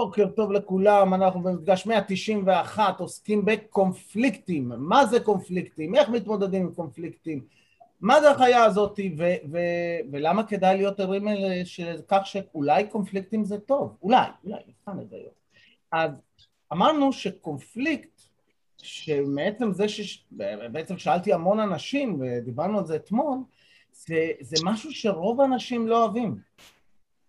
בוקר טוב לכולם, אנחנו במפגש 191 עוסקים בקונפליקטים. מה זה קונפליקטים? איך מתמודדים עם קונפליקטים? מה זה החיה הזאת ו- ו- ולמה כדאי להיות ערים לכך שאולי קונפליקטים זה טוב? אולי, אולי, נבחן את זה היום. אז אמרנו שקונפליקט, שמעצם זה שבעצם שאלתי המון אנשים ודיברנו על זה אתמול, זה, זה משהו שרוב האנשים לא אוהבים.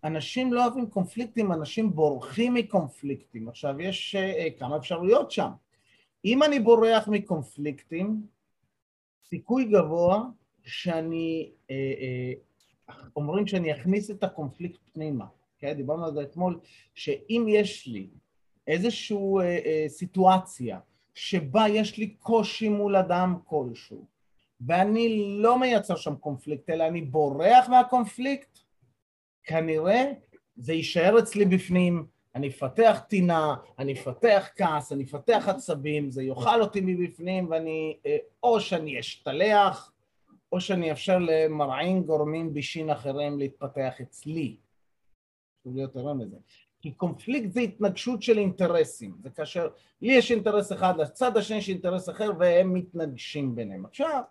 אנשים לא אוהבים קונפליקטים, אנשים בורחים מקונפליקטים. עכשיו, יש uh, כמה אפשרויות שם. אם אני בורח מקונפליקטים, סיכוי גבוה שאני, uh, uh, אומרים שאני אכניס את הקונפליקט פנימה. כן? דיברנו על זה אתמול, שאם יש לי איזושהי uh, uh, סיטואציה שבה יש לי קושי מול אדם כלשהו, ואני לא מייצר שם קונפליקט, אלא אני בורח מהקונפליקט, כנראה זה יישאר אצלי בפנים, אני אפתח טינה, אני אפתח כעס, אני אפתח עצבים, זה יאכל אותי מבפנים ואני, אה, או שאני אשתלח, או שאני אאפשר למרעין גורמים בישין אחרים להתפתח אצלי. חשוב להיות ערן לזה. כי קונפליקט זה התנגשות של אינטרסים, זה כאשר לי יש אינטרס אחד, לצד השני יש אינטרס אחר והם מתנגשים ביניהם. עכשיו,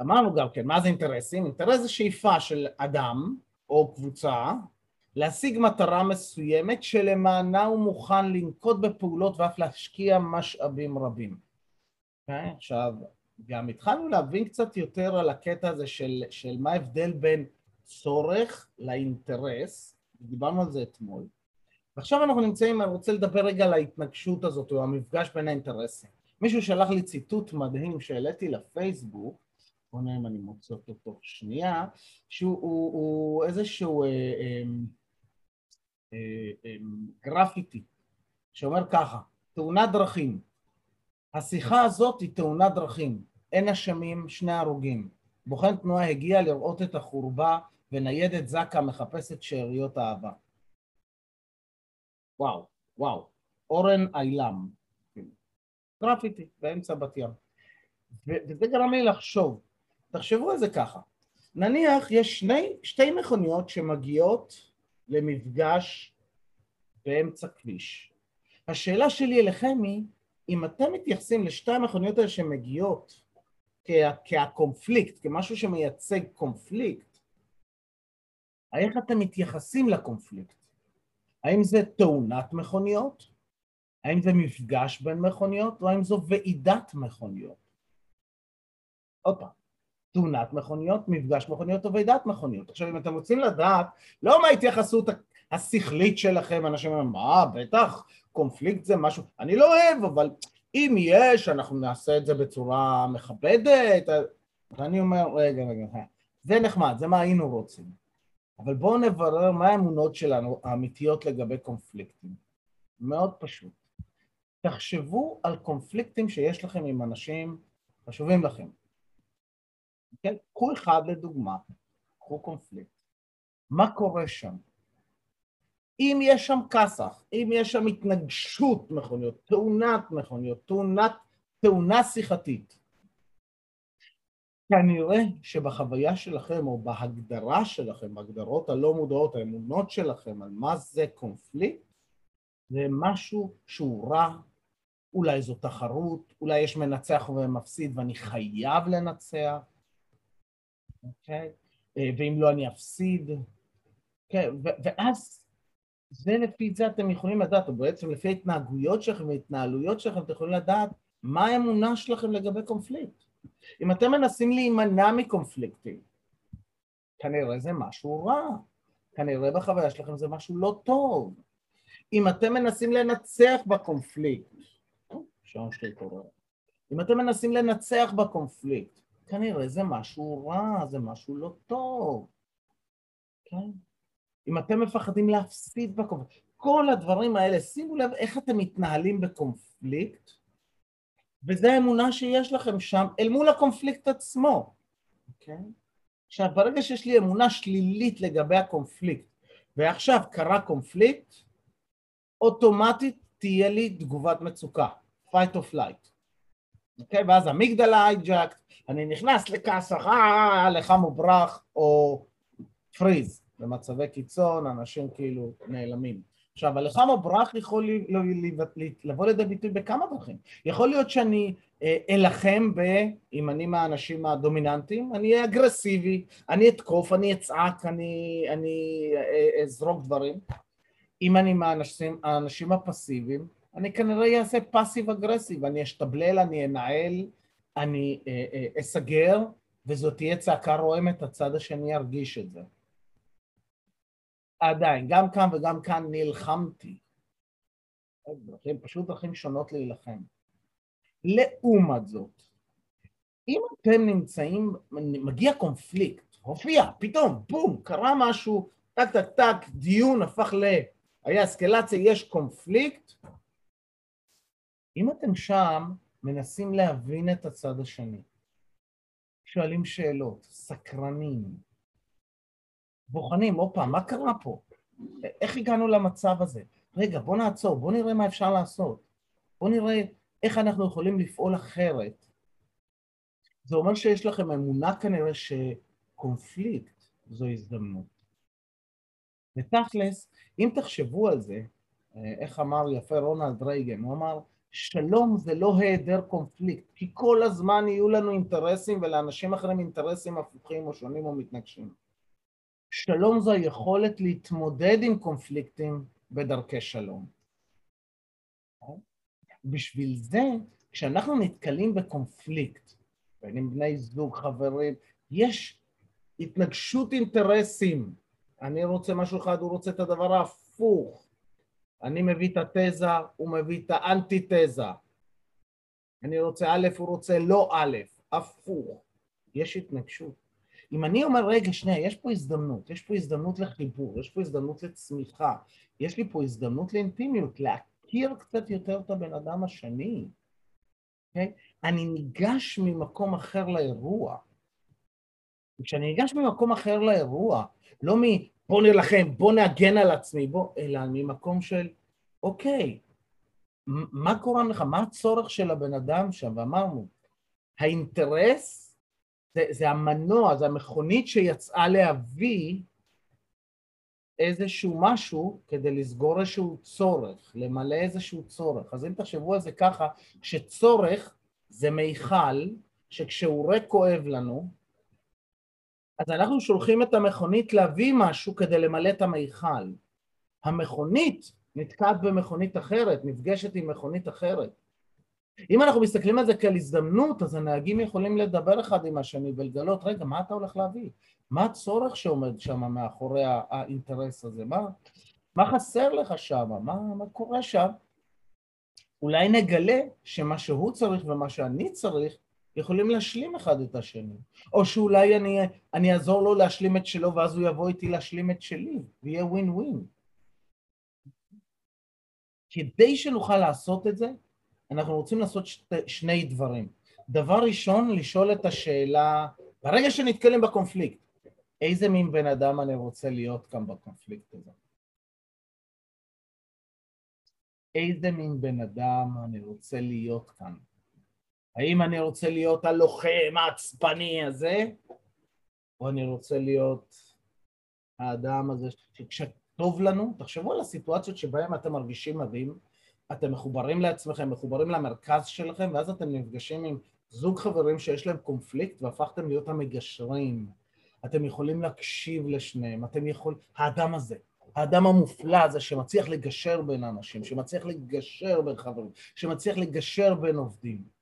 אמרנו גם כן, מה זה אינטרסים? אינטרס זה שאיפה של אדם או קבוצה להשיג מטרה מסוימת שלמענה הוא מוכן לנקוט בפעולות ואף להשקיע משאבים רבים. Okay? אוקיי? עכשיו, גם התחלנו להבין קצת יותר על הקטע הזה של, של מה ההבדל בין צורך לאינטרס, דיברנו על זה אתמול, ועכשיו אנחנו נמצאים, אני רוצה לדבר רגע על ההתנגשות הזאת, או המפגש בין האינטרסים. מישהו שלח לי ציטוט מדהים שהעליתי לפייסבוק, בוא נראה אם אני מוצא אותו תוך שנייה, שהוא הוא, הוא איזשהו אה, אה, אה, אה, גרפיטי שאומר ככה, תאונת דרכים, השיחה הזאת היא תאונת דרכים, אין אשמים, שני הרוגים. בוחן תנועה הגיע לראות את החורבה וניידת זקה מחפשת שאריות אהבה. וואו, וואו, אורן אילם, גרפיטי באמצע בת ים. וזה גרם לי לחשוב, תחשבו על זה ככה, נניח יש שני, שתי מכוניות שמגיעות למפגש באמצע כביש. השאלה שלי אליכם היא, אם אתם מתייחסים לשתי המכוניות האלה שמגיעות כה, כהקונפליקט, כמשהו שמייצג קונפליקט, איך אתם מתייחסים לקונפליקט? האם זה תאונת מכוניות? האם זה מפגש בין מכוניות? או האם זו ועידת מכוניות? עוד פעם, תאונת מכוניות, מפגש מכוניות או ועידת מכוניות. עכשיו אם אתם רוצים לדעת לא מה ההתייחסות השכלית שלכם, אנשים אומרים מה בטח קונפליקט זה משהו, אני לא אוהב אבל אם יש אנחנו נעשה את זה בצורה מכבדת, ואני אומר רגע רגע זה נחמד, זה מה היינו רוצים, אבל בואו נברר מה האמונות שלנו האמיתיות לגבי קונפליקטים, מאוד פשוט, תחשבו על קונפליקטים שיש לכם עם אנשים חשובים לכם כן? קחו אחד לדוגמה, קחו קונפליקט. מה קורה שם? אם יש שם כסח, אם יש שם התנגשות מכוניות, תאונת מכוניות, תאונת, תאונה שיחתית, כנראה שבחוויה שלכם או בהגדרה שלכם, בהגדרות הלא מודעות, האמונות שלכם על מה זה קונפליקט, זה משהו שהוא רע, אולי זו תחרות, אולי יש מנצח ומפסיד ואני חייב לנצח, אוקיי? אה, ואם לא אני אפסיד, כן, ואז זה לפי זה אתם יכולים לדעת, או בעצם לפי ההתנהגויות שלכם והתנהלויות שלכם, אתם יכולים לדעת מה האמונה שלכם לגבי קונפליקט. אם אתם מנסים להימנע מקונפליקטים, כנראה זה משהו רע, כנראה בחוויה שלכם זה משהו לא טוב. אם אתם מנסים לנצח בקונפליקט, שעון שלי קורה, אם אתם מנסים לנצח בקונפליקט, כנראה זה משהו רע, זה משהו לא טוב, כן? אם אתם מפחדים להפסיד בקונפליקט, כל הדברים האלה, שימו לב איך אתם מתנהלים בקונפליקט, וזו האמונה שיש לכם שם אל מול הקונפליקט עצמו, כן? עכשיו, ברגע שיש לי אמונה שלילית לגבי הקונפליקט, ועכשיו קרה קונפליקט, אוטומטית תהיה לי תגובת מצוקה, fight or flight. אוקיי? ואז ה amygdala hijack, אני נכנס לכעס, אה, הילחם או ברח, או freeze, במצבי קיצון, אנשים כאילו נעלמים. עכשיו, הילחם או ברח יכול לבוא לידי ביטוי בכמה דרכים. יכול להיות שאני אה, אלחם ב... אם אני מהאנשים הדומיננטיים, אני אהיה אגרסיבי, אני אתקוף, אני אצעק, אני, אני אה, אזרוק דברים. אם אני מהאנשים הפסיביים, אני כנראה אעשה פאסיב אגרסיב, אני אשתבלל, אני אנהל, אני אה, אסגר, וזאת תהיה צעקה רועמת, הצד השני ירגיש את זה. עדיין, גם כאן וגם כאן נלחמתי. דרכים, פשוט דרכים שונות להילחם. לעומת זאת, אם אתם נמצאים, מגיע קונפליקט, הופיע, פתאום, בום, קרה משהו, טק טק טק, דיון הפך ל... היה אסקלציה, יש קונפליקט, אם אתם שם, מנסים להבין את הצד השני, שואלים שאלות, סקרנים, בוחנים, הופה, מה קרה פה? איך הגענו למצב הזה? רגע, בוא נעצור, בוא נראה מה אפשר לעשות. בוא נראה איך אנחנו יכולים לפעול אחרת. זה אומר שיש לכם אמונה כנראה שקונפליקט זו הזדמנות. ותכלס, אם תחשבו על זה, איך אמר יפה רונלד רייגן, הוא אמר, שלום זה לא היעדר קונפליקט, כי כל הזמן יהיו לנו אינטרסים ולאנשים אחרים אינטרסים הפוכים או שונים או מתנגשים. שלום זו היכולת להתמודד עם קונפליקטים בדרכי שלום. בשביל זה, כשאנחנו נתקלים בקונפליקט, בין אם בני זוג, חברים, יש התנגשות אינטרסים. אני רוצה משהו אחד, הוא רוצה את הדבר ההפוך. אני מביא את התזה, הוא מביא את האנטי-תזה. אני רוצה א', הוא רוצה לא א', הפוך. יש התנגשות. אם אני אומר, רגע, שנייה, יש פה הזדמנות, יש פה הזדמנות לחיבור, יש פה הזדמנות לצמיחה, יש לי פה הזדמנות לאינטימיות, להכיר קצת יותר את הבן אדם השני, okay? אוקיי? אני ניגש ממקום אחר לאירוע. כשאני ניגש ממקום אחר לאירוע, לא מ... בוא נלחם, בוא נגן על עצמי, בוא, אלא ממקום של, אוקיי, מה קורה לך? מה הצורך של הבן אדם שם? ואמרנו, האינטרס זה, זה המנוע, זה המכונית שיצאה להביא איזשהו משהו כדי לסגור איזשהו צורך, למלא איזשהו צורך. אז אם תחשבו על זה ככה, שצורך זה מיכל, שכשהוא ריק כואב לנו, אז אנחנו שולחים את המכונית להביא משהו כדי למלא את המיכל. המכונית נתקעת במכונית אחרת, נפגשת עם מכונית אחרת. אם אנחנו מסתכלים על זה כעל הזדמנות, אז הנהגים יכולים לדבר אחד עם השני ולגלות, רגע, מה אתה הולך להביא? מה הצורך שעומד שם מאחורי האינטרס הזה? מה, מה חסר לך שם? מה, מה קורה שם? אולי נגלה שמה שהוא צריך ומה שאני צריך יכולים להשלים אחד את השני. או שאולי אני, אני אעזור לו להשלים את שלו ואז הוא יבוא איתי להשלים את שלי, ויהיה ווין ווין. כדי שנוכל לעשות את זה, אנחנו רוצים לעשות שת, שני דברים. דבר ראשון, לשאול את השאלה, ברגע שנתקלים בקונפליקט, איזה מין בן אדם אני רוצה להיות כאן בקונפליקט הזה? איזה מין בן אדם אני רוצה להיות כאן? האם אני רוצה להיות הלוחם העצבני הזה, או אני רוצה להיות האדם הזה שכשטוב לנו, תחשבו על הסיטואציות שבהן אתם מרגישים מדהים, אתם מחוברים לעצמכם, מחוברים למרכז שלכם, ואז אתם נפגשים עם זוג חברים שיש להם קונפליקט והפכתם להיות המגשרים. אתם יכולים להקשיב לשניהם, אתם יכולים... האדם הזה, האדם המופלא הזה שמצליח לגשר בין אנשים, שמצליח לגשר בין חברים, שמצליח לגשר בין עובדים.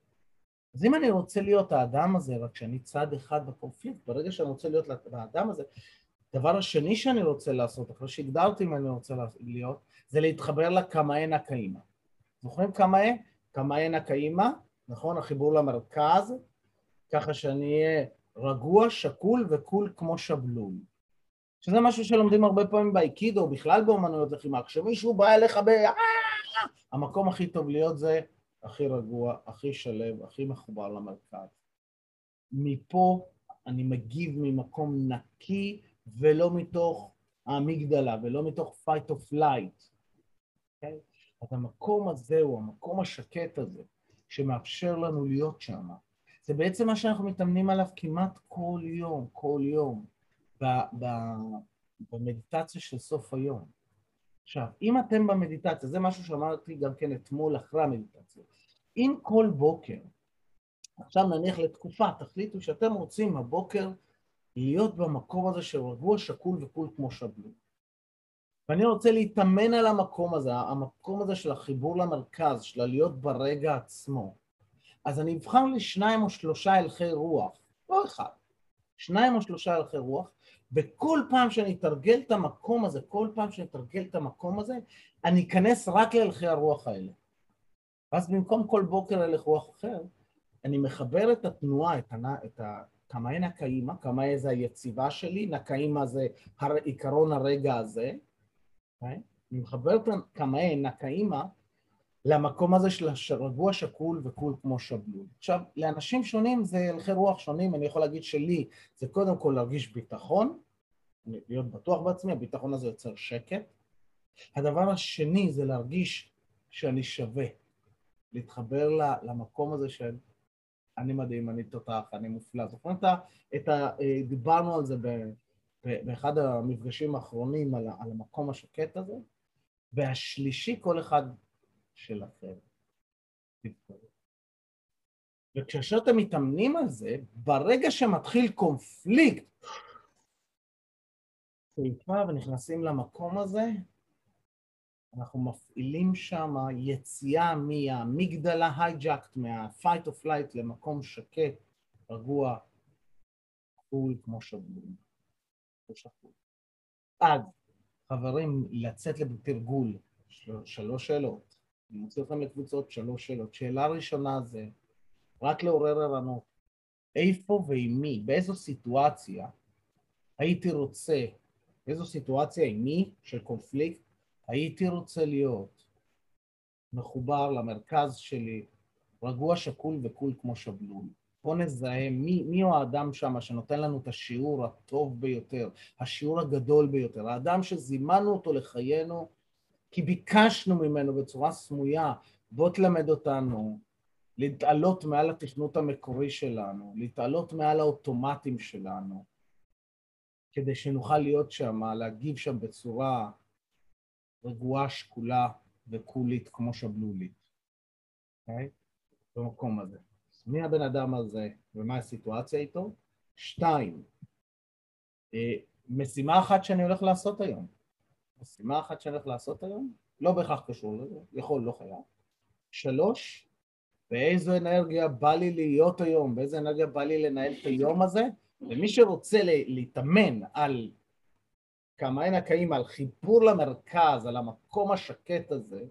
אז אם אני רוצה להיות האדם הזה, רק שאני צד אחד בקונפליקט, ברגע שאני רוצה להיות האדם הזה, הדבר השני שאני רוצה לעשות, אחרי שהגדרתי מה אני רוצה להיות, זה להתחבר לקמאי נקאימה. זוכרים קמאי? קמאי נקאימה, נכון? החיבור למרכז, ככה שאני אהיה רגוע, שקול וקול כמו שבלול. שזה משהו שלומדים הרבה פעמים באיקידו, בכלל באומנויות לחימה. כשמישהו בא אליך ב... המקום הכי טוב להיות זה הכי רגוע, הכי שלב, הכי מחובר למרכז. מפה אני מגיב ממקום נקי ולא מתוך האמיגדלה ולא מתוך fight of light. Okay? אוקיי? אז המקום הזה הוא המקום השקט הזה שמאפשר לנו להיות שם. זה בעצם מה שאנחנו מתאמנים עליו כמעט כל יום, כל יום, במדיטציה של סוף היום. עכשיו, אם אתם במדיטציה, זה משהו שאמרתי גם כן אתמול אחרי המדיטציה, אם כל בוקר, עכשיו נניח לתקופה, תחליטו שאתם רוצים הבוקר להיות במקום הזה של רגוע, שקול וקול כמו שבלו. ואני רוצה להתאמן על המקום הזה, המקום הזה של החיבור למרכז, של להיות ברגע עצמו. אז אני אבחר לי שניים או שלושה הלכי רוח, לא אחד, שניים או שלושה הלכי רוח, וכל פעם שאני אתרגל את המקום הזה, כל פעם שאני אתרגל את המקום הזה, אני אכנס רק להלכי הרוח האלה. ואז במקום כל בוקר הלך רוח אחר, אני מחבר את התנועה, את, הנ... את ה... קמאי נקאימה, קמאי זה היציבה שלי, נקאימה זה הר... עיקרון הרגע הזה, okay? אוקיי? אני מחבר את קמאי נקאימה למקום הזה של רגוע שקול וקול כמו שבלול. עכשיו, לאנשים שונים זה הלכי רוח שונים, אני יכול להגיד שלי זה קודם כל להרגיש ביטחון, להיות בטוח בעצמי, הביטחון הזה יוצר שקט. הדבר השני זה להרגיש שאני שווה, להתחבר למקום הזה של אני מדהים, אני תותח, אני מופלא. זוכרים את ה... דיברנו על זה באחד המפגשים האחרונים, על המקום השקט הזה, והשלישי כל אחד שלכם. וכאשר אתם מתאמנים על זה, ברגע שמתחיל קונפליקט, שאיפה ונכנסים למקום הזה, אנחנו מפעילים שם יציאה מה amygdala hijack, מה-fight or flight למקום שקט, רגוע, קול כמו שבלון. עד, חברים, לצאת לתרגול, שלוש שאלות. אני מוציא אתכם לקבוצות שלוש שאלות. שאלה ראשונה זה, רק לעורר ערנות, איפה ועם מי, באיזו סיטואציה הייתי רוצה, באיזו סיטואציה עם מי של קונפליקט, הייתי רוצה להיות מחובר למרכז שלי, רגוע, שקול וקול כמו שבלול. בוא נזהה מי, מי הוא האדם שם שנותן לנו את השיעור הטוב ביותר, השיעור הגדול ביותר, האדם שזימנו אותו לחיינו כי ביקשנו ממנו בצורה סמויה, בוא תלמד אותנו להתעלות מעל התכנות המקורי שלנו, להתעלות מעל האוטומטים שלנו, כדי שנוכל להיות שם, להגיב שם בצורה רגועה, שקולה וקולית כמו שבלולית, אוקיי? Okay? במקום הזה. מי הבן אדם הזה ומה הסיטואציה איתו? שתיים, אה, משימה אחת שאני הולך לעשות היום. משימה אחת שאני הולך לעשות היום, לא בהכרח קשור לזה, יכול, לא חייב. שלוש, באיזו אנרגיה בא לי להיות היום, באיזו אנרגיה בא לי לנהל את היום הזה, ומי שרוצה להתאמן על כמה אין הקאים, על חיבור למרכז, על המקום השקט הזה,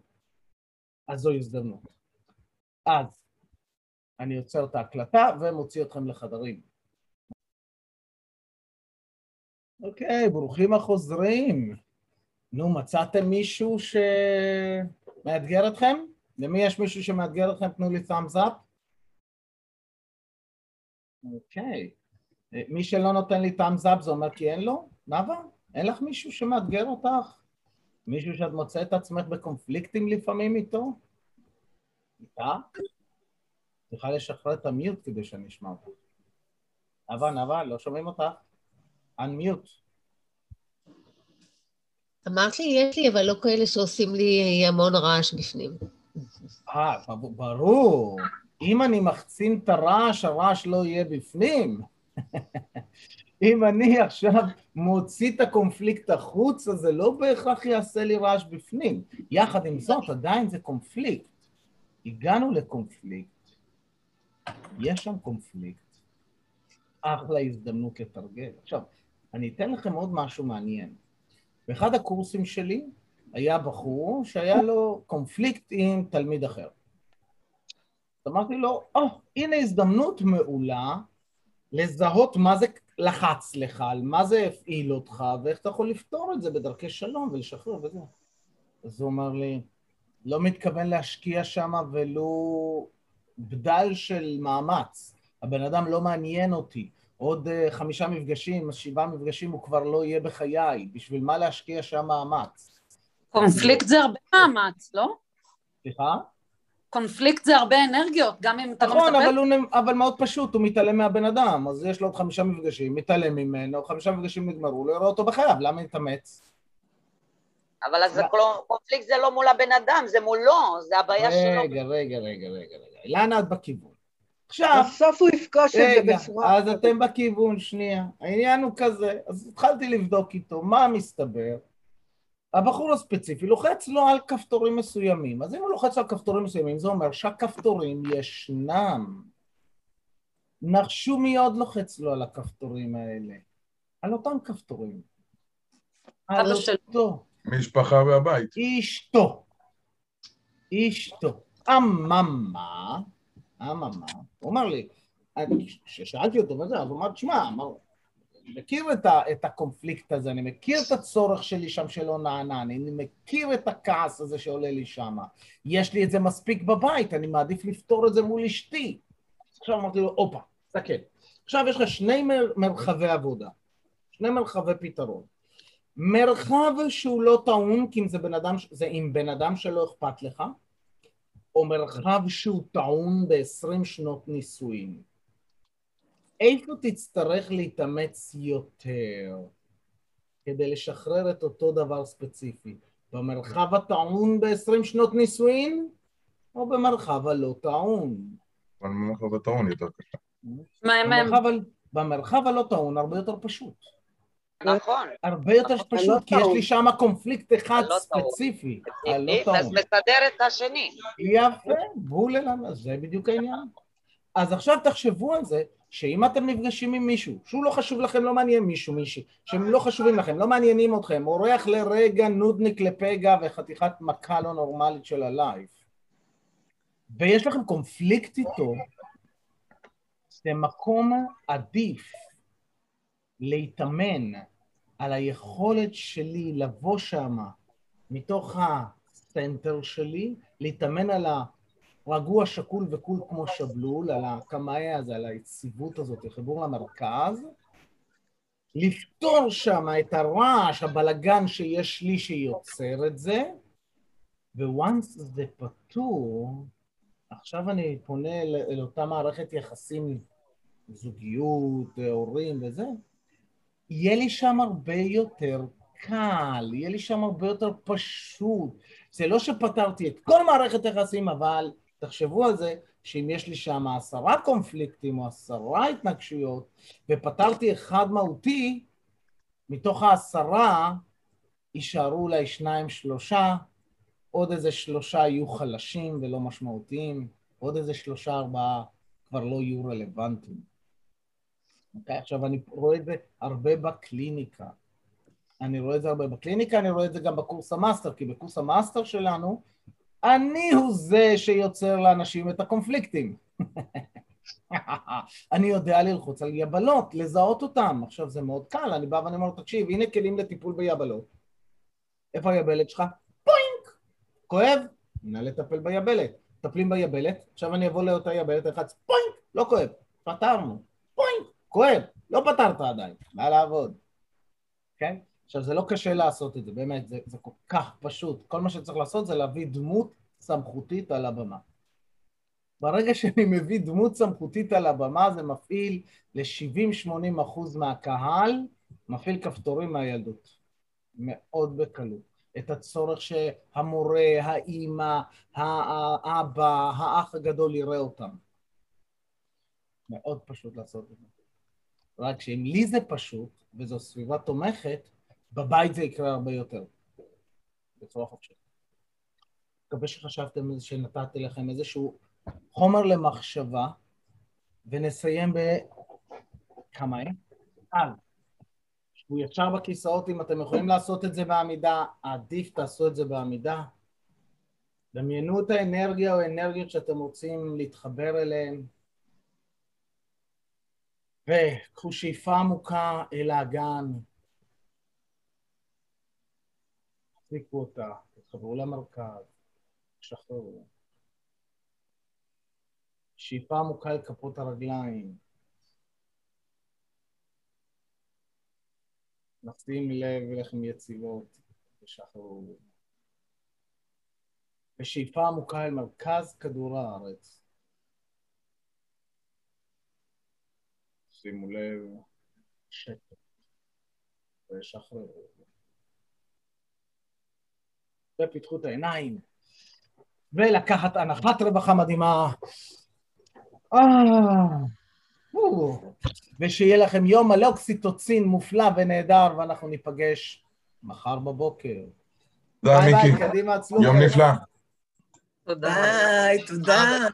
אז זו הזדמנות. אז אני יוצר את ההקלטה ומוציא אתכם לחדרים. אוקיי, ברוכים החוזרים. נו, מצאתם מישהו שמאתגר אתכם? למי יש מישהו שמאתגר אתכם? תנו לי thumbs up. אוקיי. מי שלא נותן לי thumbs up זה אומר כי אין לו? נאוה? אין לך מישהו שמאתגר אותך? מישהו שאת מוצאת את עצמך בקונפליקטים לפעמים איתו? איתה? צריכה לשחרר את המיוט כדי שאני אשמע אותך. נאוה, נאוה, לא שומעים אותך. unmute. אמרת לי, יש לי, אבל לא כאלה שעושים לי המון רעש בפנים. אה, ברור. אם אני מחצין את הרעש, הרעש לא יהיה בפנים. אם אני עכשיו מוציא את הקונפליקט החוצה, זה לא בהכרח יעשה לי רעש בפנים. יחד עם זאת, עדיין זה קונפליקט. הגענו לקונפליקט, יש שם קונפליקט, אחלה הזדמנות לתרגל. עכשיו, אני אתן לכם עוד משהו מעניין. באחד הקורסים שלי היה בחור שהיה לו קונפליקט עם תלמיד אחר. אמרתי לו, או, oh, הנה הזדמנות מעולה לזהות מה זה לחץ לך, על מה זה הפעיל אותך, ואיך אתה יכול לפתור את זה בדרכי שלום ולשחרר וזה. אז הוא אמר לי, לא מתכוון להשקיע שם ולו בדל של מאמץ. הבן אדם לא מעניין אותי. עוד uh, חמישה מפגשים, שבעה מפגשים הוא כבר לא יהיה בחיי. בשביל מה להשקיע שם מאמץ? קונפליקט זה הרבה מאמץ, לא? סליחה? קונפליקט זה הרבה אנרגיות, גם אם אתה לא נכון, לא אבל, הוא, אבל מאוד פשוט, הוא מתעלם מהבן אדם, אז יש לו עוד חמישה מפגשים, מתעלם ממנו, חמישה מפגשים נגמרו, לא יראה אותו בחייו, למה להתאמץ? אבל אז זה קלו- קונפליקט זה לא מול הבן אדם, זה מולו, זה הבעיה שלו. רגע, רגע, רגע, רגע, רגע. אילנה, את בכיוון. עכשיו, בסוף הוא יפגוש את זה רגע, בצורה... אז אתם בכיוון, שנייה. העניין הוא כזה, אז התחלתי לבדוק איתו, מה מסתבר? הבחור הספציפי לוחץ לו על כפתורים מסוימים. אז אם הוא לוחץ על כפתורים מסוימים, זה אומר שהכפתורים ישנם. נחשו מי עוד לוחץ לו על הכפתורים האלה? על אותם כפתורים. על. אותו. משפחה והבית. אשתו. אשתו. אממה, אממה, הוא אמר לי, כששאלתי אותו מה זה, אז הוא אמר, תשמע, אמר, אני מכיר את, ה, את הקונפליקט הזה, אני מכיר את הצורך שלי שם שלא נענה, אני מכיר את הכעס הזה שעולה לי שם, יש לי את זה מספיק בבית, אני מעדיף לפתור את זה מול אשתי. עכשיו אמרתי לו, הופה, תסתכל. עכשיו יש לך שני מר, מרחבי עבודה, שני מרחבי פתרון. מרחב שהוא לא טעון, כי אם זה בן אדם, זה עם בן אדם שלא אכפת לך, או מרחב שהוא טעון ב-20 שנות נישואין. איפה תצטרך להתאמץ יותר כדי לשחרר את אותו דבר ספציפי? במרחב הטעון ב-20 שנות נישואין, או במרחב הלא טעון? במרחב הטעון יותר קשה. במרחב הלא טעון הרבה יותר פשוט. נכון. הרבה יותר הלא פשוט, כי יש. לי שם קונפליקט אחד הלא טעון. ספציפי. הלא אז טעון. מסדר את השני. יפה, בול אליו, זה בדיוק העניין. אז עכשיו תחשבו על זה, שאם אתם נפגשים עם מישהו, שהוא לא חשוב לכם, לא מעניין מישהו, מישהי, שהם לא חשובים לכם, לא מעניינים אתכם, אורח לרגע, נודניק לפגע וחתיכת מכה לא נורמלית של הלייף, ויש לכם קונפליקט איתו, זה מקום עדיף להתאמן על היכולת שלי לבוא שמה מתוך הסנטר שלי, להתאמן על הרגוע, שקול וקול כמו שבלול, על הקמאי הזה, על היציבות הזאת, החיבור למרכז, לפתור שם את הרעש, הבלגן שיש לי שיוצר את זה, וואנס זה פתור, עכשיו אני פונה אל, אל אותה מערכת יחסים, זוגיות, הורים וזה, יהיה לי שם הרבה יותר קל, יהיה לי שם הרבה יותר פשוט. זה לא שפתרתי את כל מערכת היחסים, אבל תחשבו על זה שאם יש לי שם עשרה קונפליקטים או עשרה התנגשויות, ופתרתי אחד מהותי, מתוך העשרה יישארו אולי שניים, שלושה, עוד איזה שלושה יהיו חלשים ולא משמעותיים, עוד איזה שלושה, ארבעה כבר לא יהיו רלוונטיים. אוקיי? עכשיו, אני רואה את זה הרבה בקליניקה. אני רואה את זה הרבה בקליניקה, אני רואה את זה גם בקורס המאסטר, כי בקורס המאסטר שלנו, אני הוא זה שיוצר לאנשים את הקונפליקטים. אני יודע ללחוץ על יבלות, לזהות אותם. עכשיו, זה מאוד קל, אני בא ואני אומר, תקשיב, הנה כלים לטיפול ביבלות. איפה היבלת שלך? פוינק! כואב? נא לטפל ביבלת. מטפלים ביבלת, עכשיו אני אבוא לאותה יבלת, אלחץ פוינק! לא כואב. פתרנו. כואב. לא פתרת עדיין. מה לעבוד? כן? עכשיו, זה לא קשה לעשות את זה, באמת, זה, זה כל כך פשוט. כל מה שצריך לעשות זה להביא דמות סמכותית על הבמה. ברגע שאני מביא דמות סמכותית על הבמה, זה מפעיל ל-70-80 אחוז מהקהל, מפעיל כפתורים מהילדות. מאוד בקלות. את הצורך שהמורה, האימא, האבא, האח הגדול יראה אותם. מאוד פשוט לעשות את זה. רק שאם לי זה פשוט, וזו סביבה תומכת, בבית זה יקרה הרבה יותר. בצורה חופשית. מקווה שחשבתם שנתתי לכם איזשהו חומר למחשבה, ונסיים בכמה אין? על. שבו ישר בכיסאות, אם אתם יכולים לעשות את זה בעמידה, עדיף תעשו את זה בעמידה. דמיינו את האנרגיה או האנרגיות שאתם רוצים להתחבר אליהן. וקחו שאיפה עמוקה אל האגן. תחזיקו אותה, תתחברו למרכז, תשחררו. שאיפה עמוקה אל כפות הרגליים. נשים לב לכם יציבות, תשחררו. ושאיפה עמוקה אל מרכז כדור הארץ. שימו לב, שקט, ושחררו. ופיתחו את העיניים, ולקחת הנחת רווחה מדהימה. אה. ושיהיה לכם יום מלא אוקסיטוצין מופלא ונהדר, ואנחנו ניפגש מחר בבוקר. תודה, מיקי. ביי, קדימה, עצלו. יום נפלא. תודה. ביי, תודה.